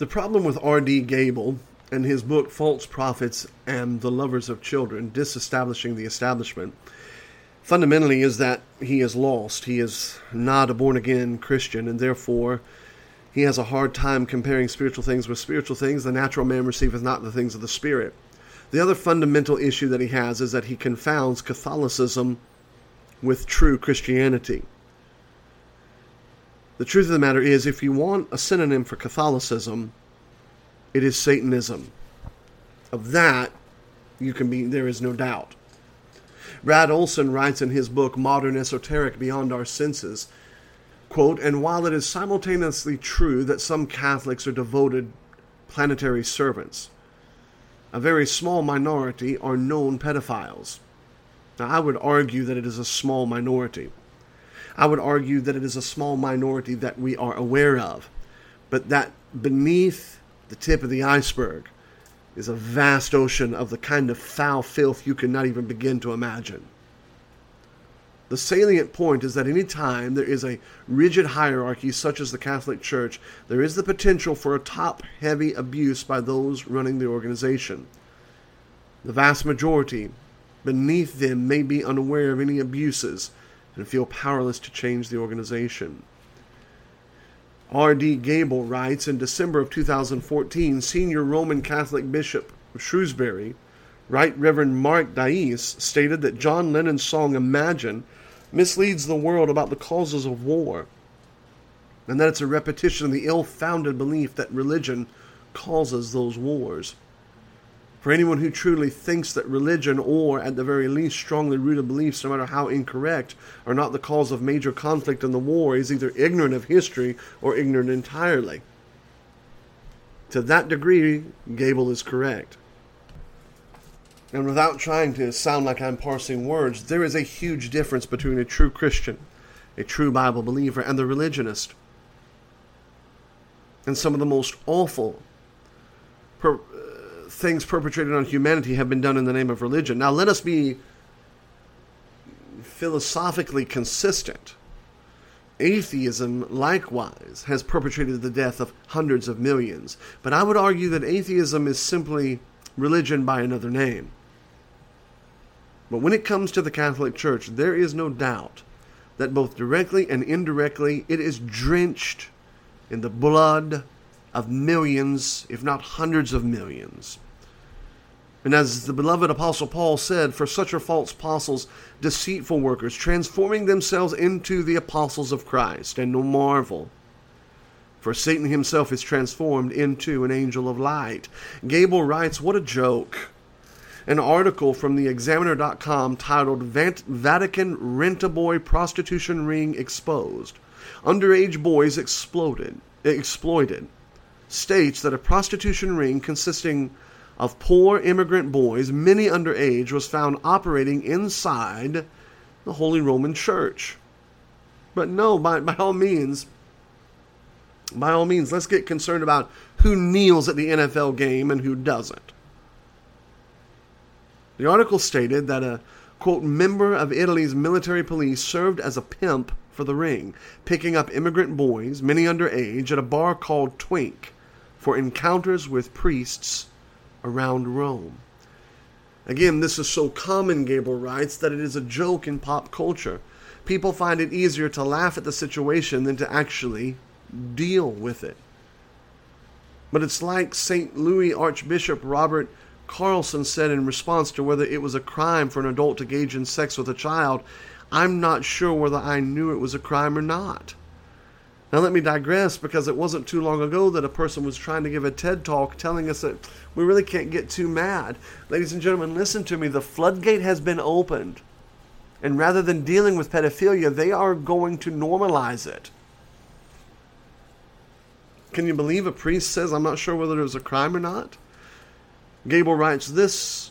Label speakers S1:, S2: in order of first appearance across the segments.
S1: The problem with R.D. Gable and his book False Prophets and the Lovers of Children, Disestablishing the Establishment, fundamentally is that he is lost. He is not a born again Christian, and therefore he has a hard time comparing spiritual things with spiritual things. The natural man receiveth not the things of the Spirit. The other fundamental issue that he has is that he confounds Catholicism with true Christianity. The truth of the matter is, if you want a synonym for Catholicism, it is Satanism. Of that, you can be, there is no doubt. Brad Olson writes in his book Modern Esoteric Beyond Our Senses, quote, and while it is simultaneously true that some Catholics are devoted planetary servants, a very small minority are known pedophiles. Now, I would argue that it is a small minority. I would argue that it is a small minority that we are aware of, but that beneath the tip of the iceberg is a vast ocean of the kind of foul filth you cannot even begin to imagine. The salient point is that any time there is a rigid hierarchy, such as the Catholic Church, there is the potential for a top heavy abuse by those running the organization. The vast majority beneath them may be unaware of any abuses and feel powerless to change the organization. R.D. Gable writes in December of 2014, senior Roman Catholic Bishop of Shrewsbury, Right Reverend Mark Dies, stated that John Lennon's song Imagine misleads the world about the causes of war, and that it's a repetition of the ill founded belief that religion causes those wars. For anyone who truly thinks that religion, or at the very least strongly rooted beliefs, no matter how incorrect, are not the cause of major conflict in the war, is either ignorant of history or ignorant entirely. To that degree, Gable is correct. And without trying to sound like I'm parsing words, there is a huge difference between a true Christian, a true Bible believer, and the religionist. And some of the most awful per- things perpetrated on humanity have been done in the name of religion. Now, let us be philosophically consistent. Atheism, likewise, has perpetrated the death of hundreds of millions. But I would argue that atheism is simply religion by another name. But when it comes to the Catholic Church, there is no doubt that both directly and indirectly it is drenched in the blood of millions, if not hundreds of millions. And as the beloved Apostle Paul said, for such are false apostles, deceitful workers, transforming themselves into the apostles of Christ, and no marvel. For Satan himself is transformed into an angel of light. Gable writes, What a joke! an article from the Examiner.com titled Vatican Rent-a-Boy Prostitution Ring Exposed. Underage boys exploded, exploited. States that a prostitution ring consisting of poor immigrant boys, many underage, was found operating inside the Holy Roman Church. But no, by, by all means, by all means, let's get concerned about who kneels at the NFL game and who doesn't. The article stated that a quote member of Italy's military police served as a pimp for the ring, picking up immigrant boys, many underage, at a bar called Twink for encounters with priests around Rome. Again, this is so common, Gable writes, that it is a joke in pop culture. People find it easier to laugh at the situation than to actually deal with it. But it's like St. Louis Archbishop Robert Carlson said in response to whether it was a crime for an adult to engage in sex with a child, I'm not sure whether I knew it was a crime or not. Now, let me digress because it wasn't too long ago that a person was trying to give a TED talk telling us that we really can't get too mad. Ladies and gentlemen, listen to me. The floodgate has been opened. And rather than dealing with pedophilia, they are going to normalize it. Can you believe a priest says, I'm not sure whether it was a crime or not? Gable writes, This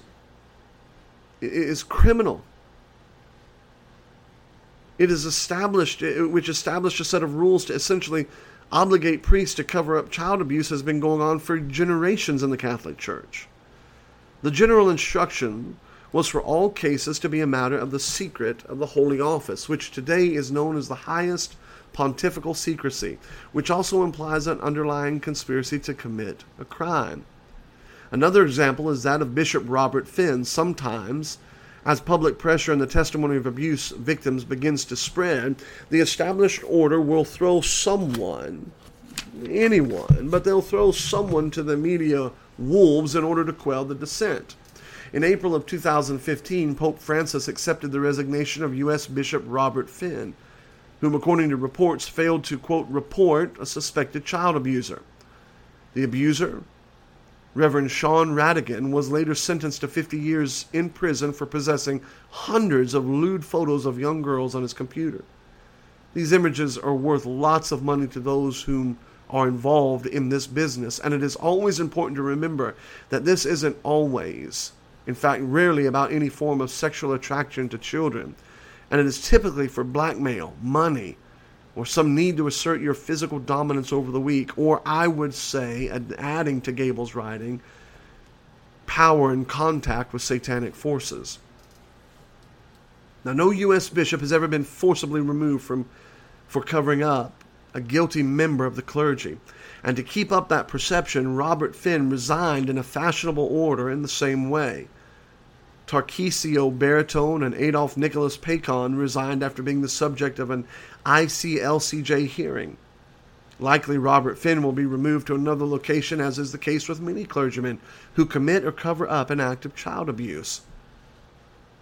S1: is criminal. It is established, which established a set of rules to essentially obligate priests to cover up child abuse has been going on for generations in the Catholic Church. The general instruction was for all cases to be a matter of the secret of the Holy Office, which today is known as the highest pontifical secrecy, which also implies an underlying conspiracy to commit a crime. Another example is that of Bishop Robert Finn. Sometimes, as public pressure and the testimony of abuse victims begins to spread, the established order will throw someone, anyone, but they'll throw someone to the media wolves in order to quell the dissent. In April of 2015, Pope Francis accepted the resignation of U.S. Bishop Robert Finn, whom, according to reports, failed to, quote, report a suspected child abuser. The abuser, Reverend Shawn Ratigan, was later sentenced to 50 years in prison for possessing hundreds of lewd photos of young girls on his computer. These images are worth lots of money to those whom are involved in this business, and it is always important to remember that this isn't always in fact, rarely about any form of sexual attraction to children, and it is typically for blackmail, money, or some need to assert your physical dominance over the weak, or I would say, adding to Gable's writing, power and contact with satanic forces. Now, no U.S. bishop has ever been forcibly removed from for covering up a guilty member of the clergy. And to keep up that perception, Robert Finn resigned in a fashionable order in the same way. Tarcisio Bertone and Adolf Nicholas Pachón resigned after being the subject of an ICLCJ hearing. Likely, Robert Finn will be removed to another location, as is the case with many clergymen who commit or cover up an act of child abuse.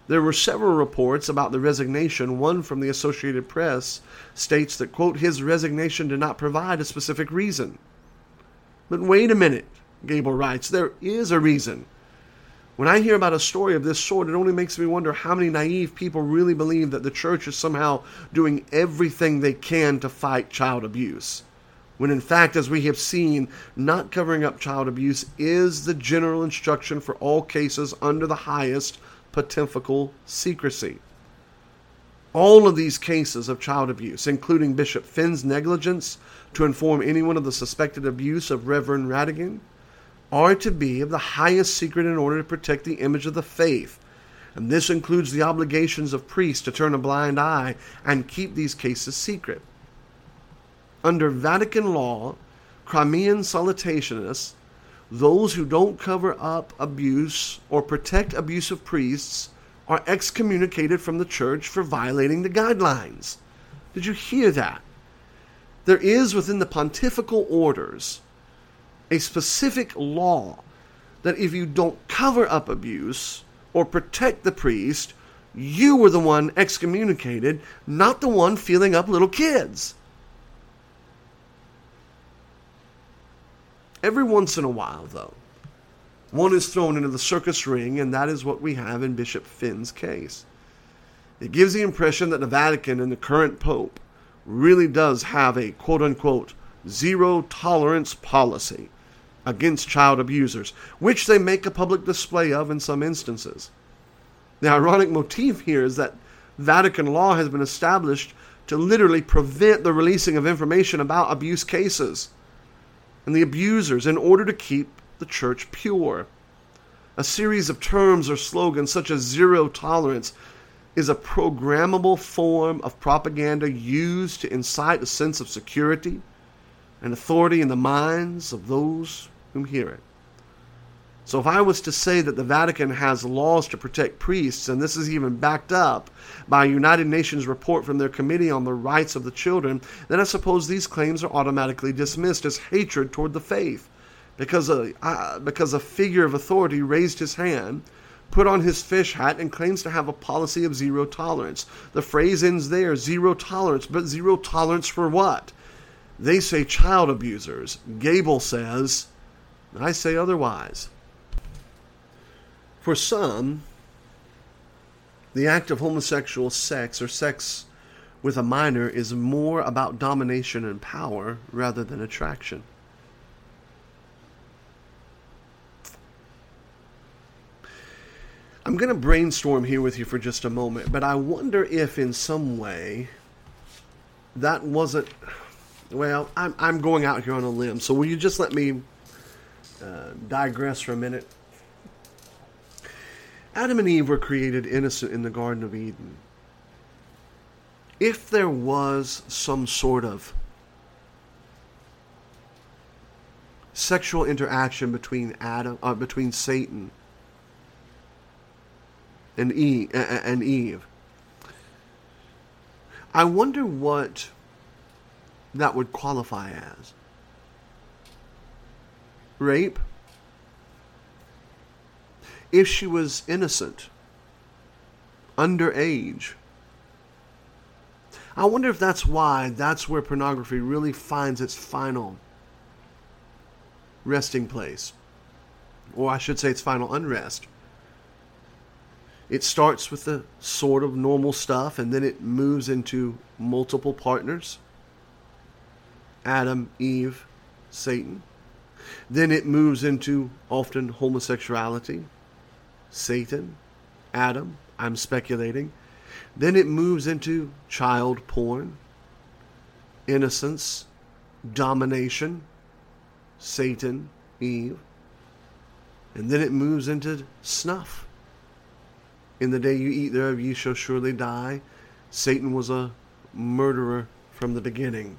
S1: There were several reports about the resignation. One from the Associated Press states that, quote, his resignation did not provide a specific reason. But wait a minute, Gable writes, there is a reason. When I hear about a story of this sort, it only makes me wonder how many naive people really believe that the church is somehow doing everything they can to fight child abuse. When in fact, as we have seen, not covering up child abuse is the general instruction for all cases under the highest pontifical secrecy. All of these cases of child abuse, including Bishop Finn's negligence to inform anyone of the suspected abuse of Reverend Ratigan, are to be of the highest secret in order to protect the image of the faith. And this includes the obligations of priests to turn a blind eye and keep these cases secret. Under Vatican law, Crimen sollicitationis, those who don't cover up abuse or protect abusive priests, are excommunicated from the church for violating the guidelines. Did you hear that? There is within the pontifical orders a specific law that if you don't cover up abuse or protect the priest, you were the one excommunicated, not the one feeling up little kids. Every once in a while, though, one is thrown into the circus ring, and that is what we have in Bishop Finn's case. It gives the impression that the Vatican and the current Pope really does have a quote unquote zero tolerance policy against child abusers, which they make a public display of in some instances. The ironic motif here is that Vatican law has been established to literally prevent the releasing of information about abuse cases and the abusers in order to keep the church pure. A series of terms or slogans such as zero tolerance is a programmable form of propaganda used to incite a sense of security and authority in the minds of those whom hear it. So if I was to say that the Vatican has laws to protect priests, and this is even backed up by a United Nations report from their Committee on the Rights of the Children, then I suppose these claims are automatically dismissed as hatred toward the faith, because a, uh, because a figure of authority raised his hand, put on his fish hat, and claims to have a policy of zero tolerance. The phrase ends there, zero tolerance, but zero tolerance for what? They say child abusers. Gable says I say otherwise. For some, the act of homosexual sex or sex with a minor is more about domination and power rather than attraction. I'm going to brainstorm here with you for just a moment, but I wonder if in some way that wasn't. Well, I'm, I'm going out here on a limb, so will you just let me uh, digress for a minute. Adam and Eve were created innocent in the Garden of Eden. if there was some sort of sexual interaction between Adam, uh, between Satan and Eve, and Eve, I wonder what that would qualify as. Rape? If she was innocent, underage, I wonder if that's why that's where pornography really finds its final resting place. Or I should say its final unrest. It starts with the sort of normal stuff and then it moves into multiple partners Adam, Eve, Satan. Then it moves into often homosexuality, Satan, Adam, I'm speculating. Then it moves into child porn, innocence, domination, Satan, Eve. And then it moves into snuff. In the day you eat thereof, ye shall surely die. Satan was a murderer from the beginning.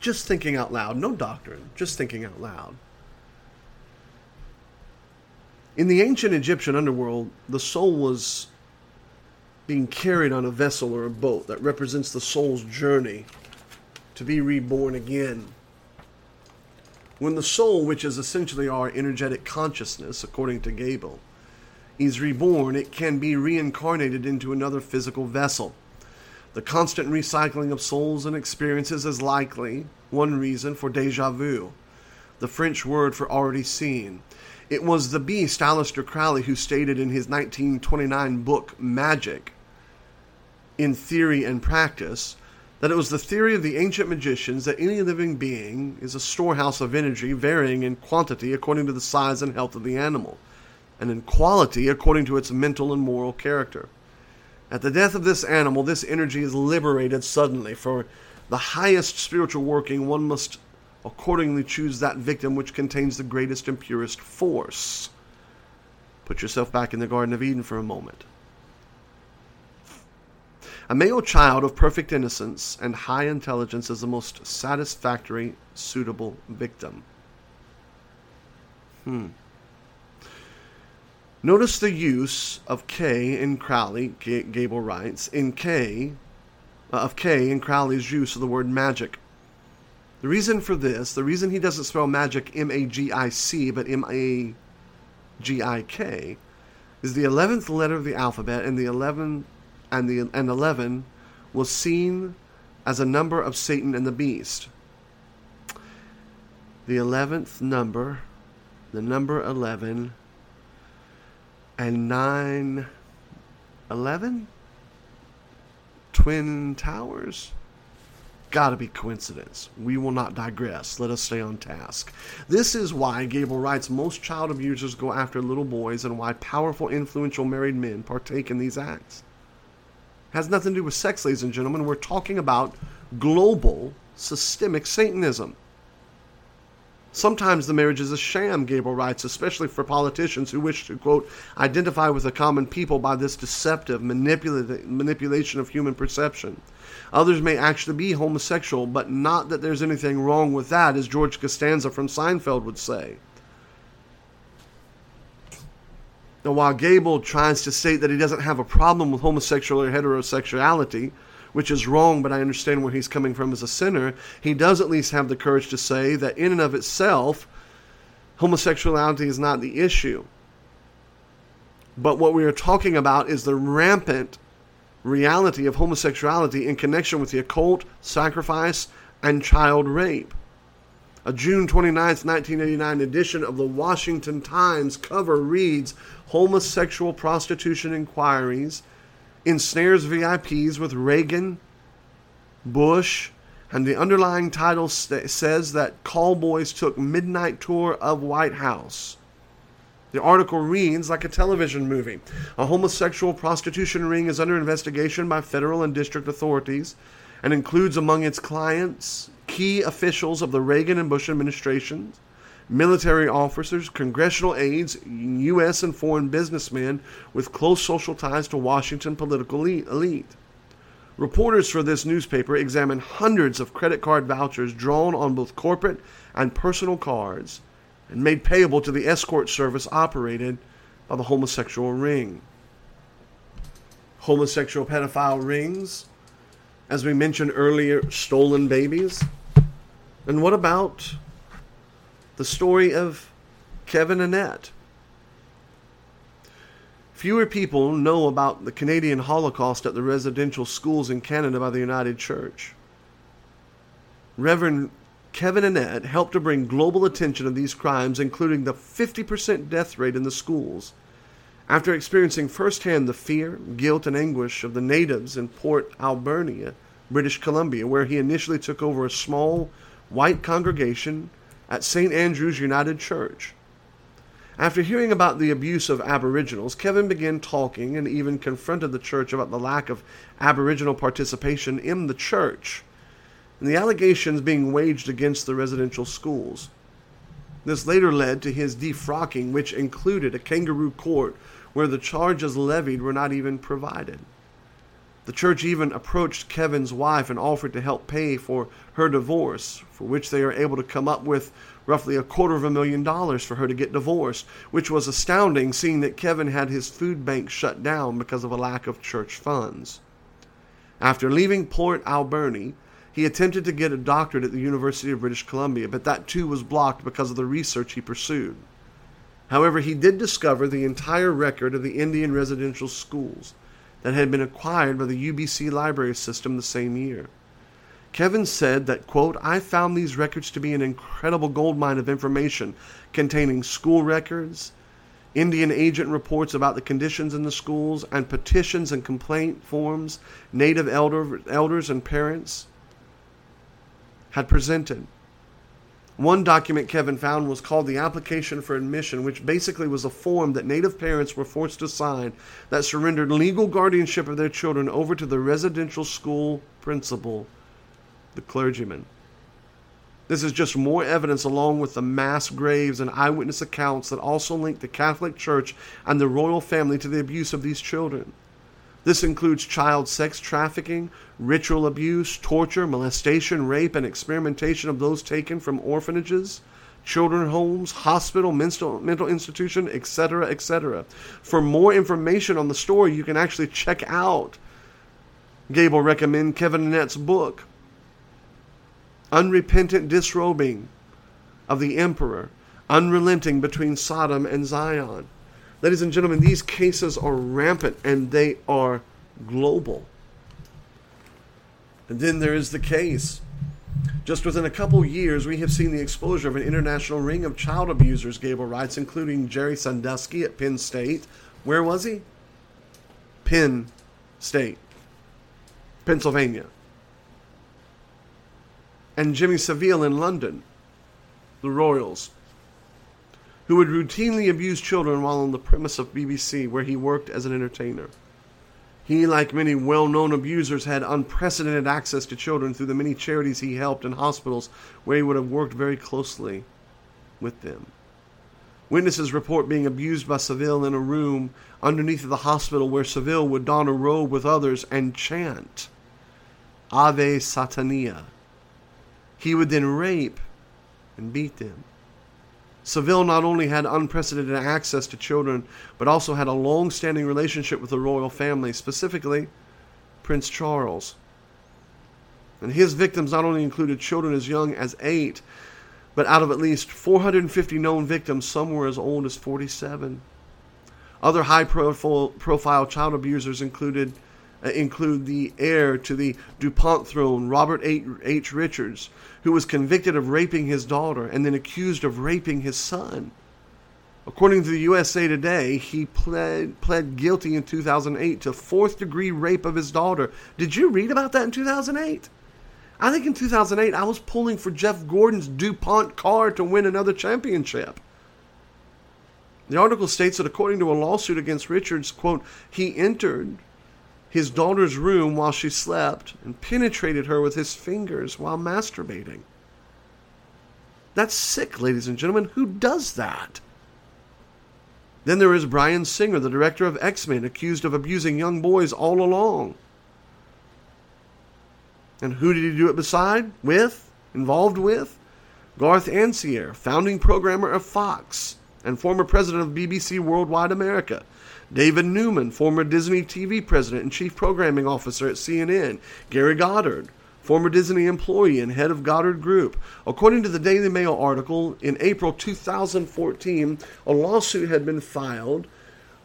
S1: Just thinking out loud, no doctrine, just thinking out loud. In the ancient Egyptian underworld, the soul was being carried on a vessel or a boat that represents the soul's journey to be reborn again. When the soul, which is essentially our energetic consciousness, according to Gable, is reborn, it can be reincarnated into another physical vessel. The constant recycling of souls and experiences is likely one reason for deja vu, the French word for already seen. It was the beast, Aleister Crowley, who stated in his 1929 book, Magic, in Theory and Practice, that it was the theory of the ancient magicians that any living being is a storehouse of energy varying in quantity according to the size and health of the animal, and in quality according to its mental and moral character. At the death of this animal, this energy is liberated suddenly. For the highest spiritual working, one must accordingly choose that victim which contains the greatest and purest force. Put yourself back in the Garden of Eden for a moment. A male child of perfect innocence and high intelligence is the most satisfactory, suitable victim. Hmm. Notice the use of K in Crowley, G- Gable writes, in K, uh, of K in Crowley's use of the word magic. The reason for this, the reason he doesn't spell magic M A G I C but M A G I K, is the eleventh letter of the alphabet, and the eleven and the and eleven was seen as a number of Satan and the beast. The eleventh number, the number eleven, and nine, eleven, twin towers Gotta be coincidence. We will not digress. Let us stay on task. This is why Gable writes most child abusers go after little boys and why powerful, influential married men partake in these acts. It has nothing to do with sex, ladies and gentlemen. We're talking about global systemic Satanism. Sometimes the marriage is a sham, Gable writes, especially for politicians who wish to, quote, identify with the common people by this deceptive manipula- manipulation of human perception. Others may actually be homosexual, but not that there's anything wrong with that, as George Costanza from Seinfeld would say. Now, while Gable tries to state that he doesn't have a problem with homosexual or heterosexuality, which is wrong, but I understand where he's coming from as a sinner, he does at least have the courage to say that in and of itself, homosexuality is not the issue. But what we are talking about is the rampant reality of homosexuality in connection with the occult, sacrifice, and child rape. A June 29, 1989 edition of the Washington Times cover reads Homosexual Prostitution Inquiries ensnares VIPs with Reagan, Bush, and the underlying title st- says that callboys took midnight tour of White House. The article reads like a television movie. A homosexual prostitution ring is under investigation by federal and district authorities and includes among its clients key officials of the Reagan and Bush administrations, military officers, congressional aides, U.S. and foreign businessmen with close social ties to Washington political elite. Reporters for this newspaper examined hundreds of credit card vouchers drawn on both corporate and personal cards and made payable to the escort service operated by the homosexual ring. Homosexual pedophile rings, as we mentioned earlier, stolen babies. And what about the story of Kevin Annett. Fewer people know about the Canadian Holocaust at the residential schools in Canada by the United Church. Reverend Kevin Annett helped to bring global attention to these crimes, including the 50% death rate in the schools. After experiencing firsthand the fear, guilt, and anguish of the natives in Port Alberni, British Columbia, where he initially took over a small white congregation at St. Andrew's United Church. After hearing about the abuse of Aboriginals, Kevin began talking and even confronted the church about the lack of Aboriginal participation in the church and the allegations being waged against the residential schools. This later led to his defrocking, which included a kangaroo court where the charges levied were not even provided. The church even approached Kevin's wife and offered to help pay for her divorce, for which they are able to come up with roughly a quarter of a million dollars for her to get divorced, which was astounding seeing that Kevin had his food bank shut down because of a lack of church funds. After leaving Port Alberni, he attempted to get a doctorate at the University of British Columbia, but that too was blocked because of the research he pursued. However, he did discover the entire record of the Indian residential schools that had been acquired by the UBC library system the same year. Kevin said that, quote, I found these records to be an incredible goldmine of information containing school records, Indian agent reports about the conditions in the schools, and petitions and complaint forms native elder, elders and parents had presented. One document Kevin found was called the Application for Admission, which basically was a form that Native parents were forced to sign that surrendered legal guardianship of their children over to the residential school principal, the clergyman. This is just more evidence, along with the mass graves and eyewitness accounts, that also link the Catholic Church and the royal family to the abuse of these children. This includes child sex trafficking, ritual abuse, torture, molestation, rape, and experimentation of those taken from orphanages, children homes, hospital, mental, institution, etc., etc. For more information on the story, you can actually check out Gable recommend Kevin Annett's book, Unrepentant Disrobing of the Emperor, Unrelenting Between Sodom and Zion. Ladies and gentlemen, these cases are rampant and they are global. And then there is the case. Just within a couple years, we have seen the exposure of an international ring of child abusers, Gable writes, including Jerry Sandusky at Penn State. Where was he? Penn State, Pennsylvania. And Jimmy Savile in London, the Royals who would routinely abuse children while on the premise of BBC, where he worked as an entertainer. He, like many well known abusers, had unprecedented access to children through the many charities he helped and hospitals where he would have worked very closely with them. Witnesses report being abused by Savile in a room underneath the hospital where Savile would don a robe with others and chant Ave Satania. He would then rape and beat them. Savile not only had unprecedented access to children, but also had a long standing relationship with the royal family, specifically Prince Charles. And his victims not only included children as young as eight, but out of at least 450 known victims, some were as old as 47. Other high profile child abusers included Uh, include the heir to the DuPont throne, Robert H. Richards, who was convicted of raping his daughter and then accused of raping his son. According to the USA Today, he pled, pled guilty in 2008 to fourth degree rape of his daughter. Did you read about that in 2008? I think in 2008 I was pulling for Jeff Gordon's DuPont car to win another championship. The article states that according to a lawsuit against Richards, quote, he entered his daughter's room while she slept and penetrated her with his fingers while masturbating. That's sick, ladies and gentlemen. Who does that? Then there is Bryan Singer, the director of X Men, accused of abusing young boys all along. And who did he do it beside? With? Involved with? Garth Ancier, founding programmer of Fox and former president of BBC Worldwide America. David Neuman, former Disney TV president and chief programming officer at CNN. Gary Goddard, former Disney employee and head of Goddard Group. According to the Daily Mail article, in April 2014, a lawsuit had been filed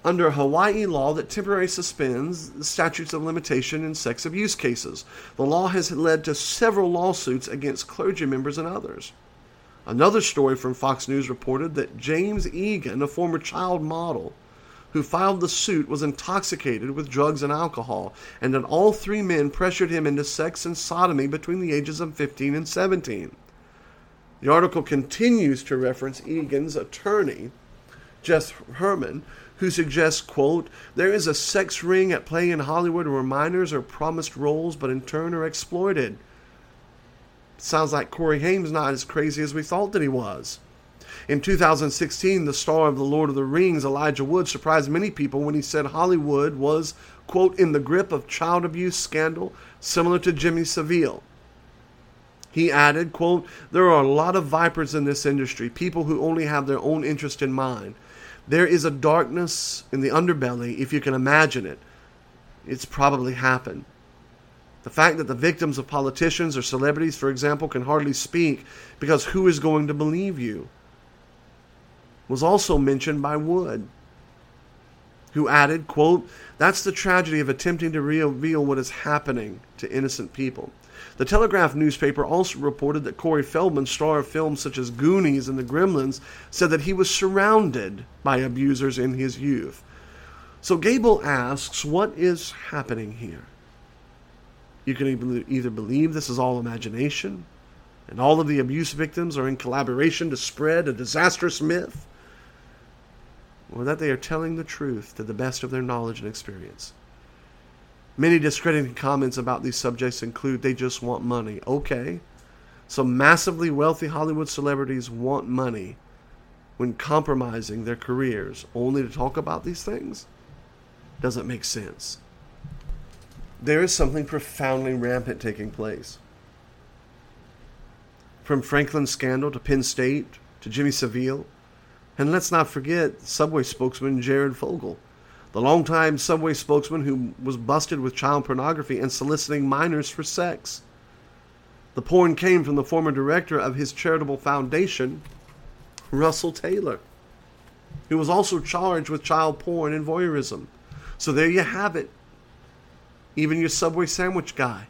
S1: under Hawaii law that temporarily suspends the statutes of limitation in sex abuse cases. The law has led to several lawsuits against clergy members and others. Another story from Fox News reported that James Egan, a former child model, who filed the suit was intoxicated with drugs and alcohol, and that all three men pressured him into sex and sodomy between the ages of 15 and 17. The article continues to reference Egan's attorney, Jess Herman, who suggests, quote, there is a sex ring at play in Hollywood where minors are promised roles but in turn are exploited. Sounds like Corey Haim's not as crazy as we thought that he was. In 2016, the star of The Lord of the Rings, Elijah Wood, surprised many people when he said Hollywood was, quote, in the grip of child abuse scandal similar to Jimmy Savile. He added, quote, There are a lot of vipers in this industry, people who only have their own interest in mind. There is a darkness in the underbelly, if you can imagine it. It's probably happened. The fact that the victims of politicians or celebrities, for example, can hardly speak because who is going to believe you? Was also mentioned by Wood, who added, quote, That's the tragedy of attempting to reveal what is happening to innocent people. The Telegraph newspaper also reported that Corey Feldman, star of films such as Goonies and The Gremlins, said that he was surrounded by abusers in his youth. So Gable asks, What is happening here? You can either believe this is all imagination, and all of the abuse victims are in collaboration to spread a disastrous myth, or that they are telling the truth to the best of their knowledge and experience. Many discrediting comments about these subjects include they just want money. Okay, so massively wealthy Hollywood celebrities want money when compromising their careers only to talk about these things? Doesn't make sense. There is something profoundly rampant taking place. From Franklin scandal to Penn State to Jimmy Savile, and let's not forget Subway spokesman Jared Fogle, the longtime Subway spokesman who was busted with child pornography and soliciting minors for sex. The porn came from the former director of his charitable foundation, Russell Taylor, who was also charged with child porn and voyeurism. So there you have it. Even your Subway sandwich guy.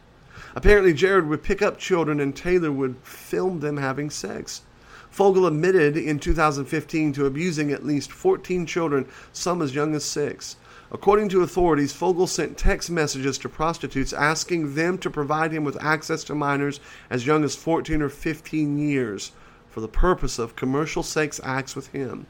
S1: Apparently, Jared would pick up children and Taylor would film them having sex. Fogle admitted in 2015 to abusing at least 14 children, some as young as six. According to authorities, Fogle sent text messages to prostitutes asking them to provide him with access to minors as young as 14 or 15 years for the purpose of commercial sex acts with him.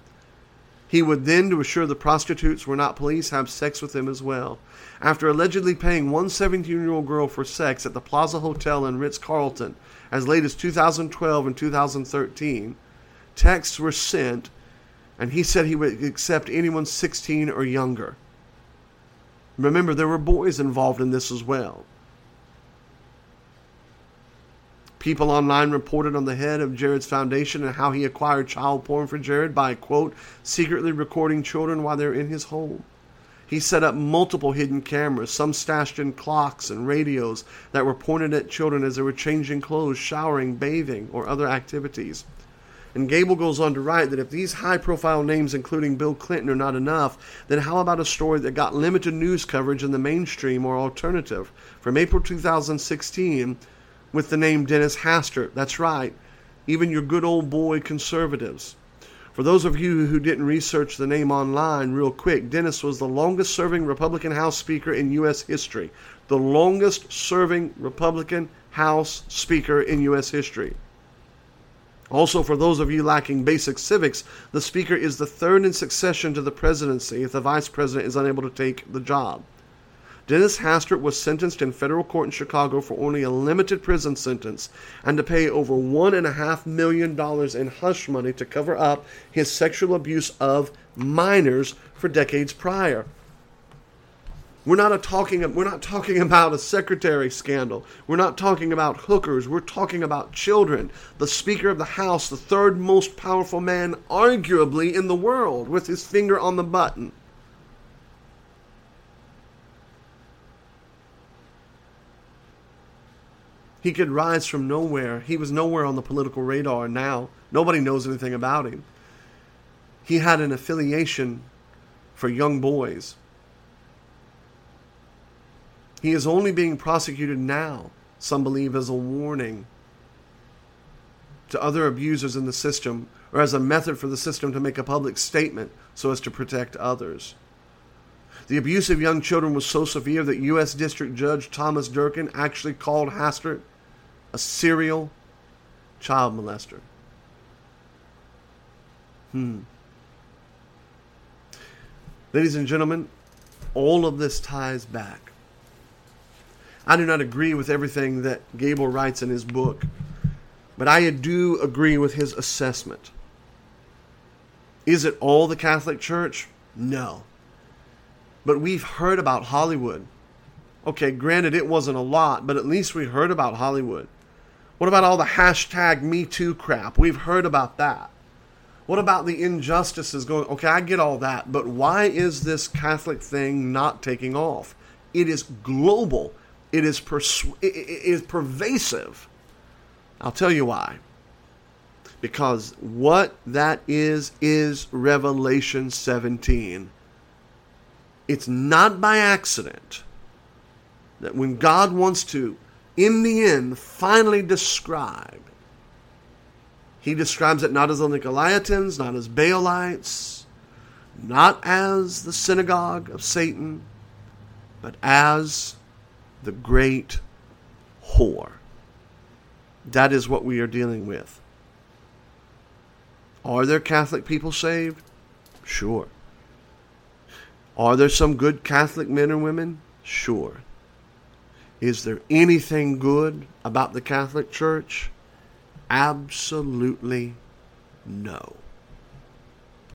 S1: He would then, to assure the prostitutes were not police, have sex with them as well. After allegedly paying one 17 year old girl for sex at the Plaza Hotel in Ritz Carlton as late as 2012 and 2013, texts were sent, and he said he would accept anyone 16 or younger. Remember, there were boys involved in this as well. People online reported on the head of Jared's foundation and how he acquired child porn for Jared by, quote, secretly recording children while they're in his home. He set up multiple hidden cameras, some stashed in clocks and radios that were pointed at children as they were changing clothes, showering, bathing, or other activities. And Gable goes on to write that if these high profile names, including Bill Clinton, are not enough, then how about a story that got limited news coverage in the mainstream or alternative? From April 2016, with the name Dennis Hastert. That's right, even your good old boy conservatives. For those of you who didn't research the name online, real quick, Dennis was the longest serving Republican House Speaker in U.S. history. The longest serving Republican House Speaker in U.S. history. Also, for those of you lacking basic civics, the Speaker is the third in succession to the presidency if the Vice President is unable to take the job. Dennis Hastert was sentenced in federal court in Chicago for only a limited prison sentence and to pay over $1.5 million in hush money to cover up his sexual abuse of minors for decades prior. We're not talking we're not talking about a secretary scandal. We're not talking about hookers. We're talking about children. The speaker of the house, the third most powerful man arguably in the world with his finger on the button. He could rise from nowhere. He was nowhere on the political radar now. Nobody knows anything about him. He had an affiliation for young boys. He is only being prosecuted now, some believe, as a warning to other abusers in the system or as a method for the system to make a public statement so as to protect others. The abuse of young children was so severe that U.S. District Judge Thomas Durkin actually called Hastert a serial child molester. Hmm. Ladies and gentlemen, all of this ties back. I do not agree with everything that Gable writes in his book, but I do agree with his assessment. Is it all the Catholic Church? No. But we've heard about Hollywood. Okay, granted, it wasn't a lot, but at least we heard about Hollywood. What about all the hashtag Me Too crap? We've heard about that. What about the injustices going? Okay, I get all that, but why is this Catholic thing not taking off? It is global. It is persu- it is pervasive. I'll tell you why. Because what that is is Revelation 17. It's not by accident that when God wants to in the end, finally describe. He describes it not as the Nicolaitans, not as Baalites, not as the synagogue of Satan, but as the great whore. That is what we are dealing with. Are there Catholic people saved? Sure. Are there some good Catholic men and women? Sure. Is there anything good about the Catholic Church? Absolutely no.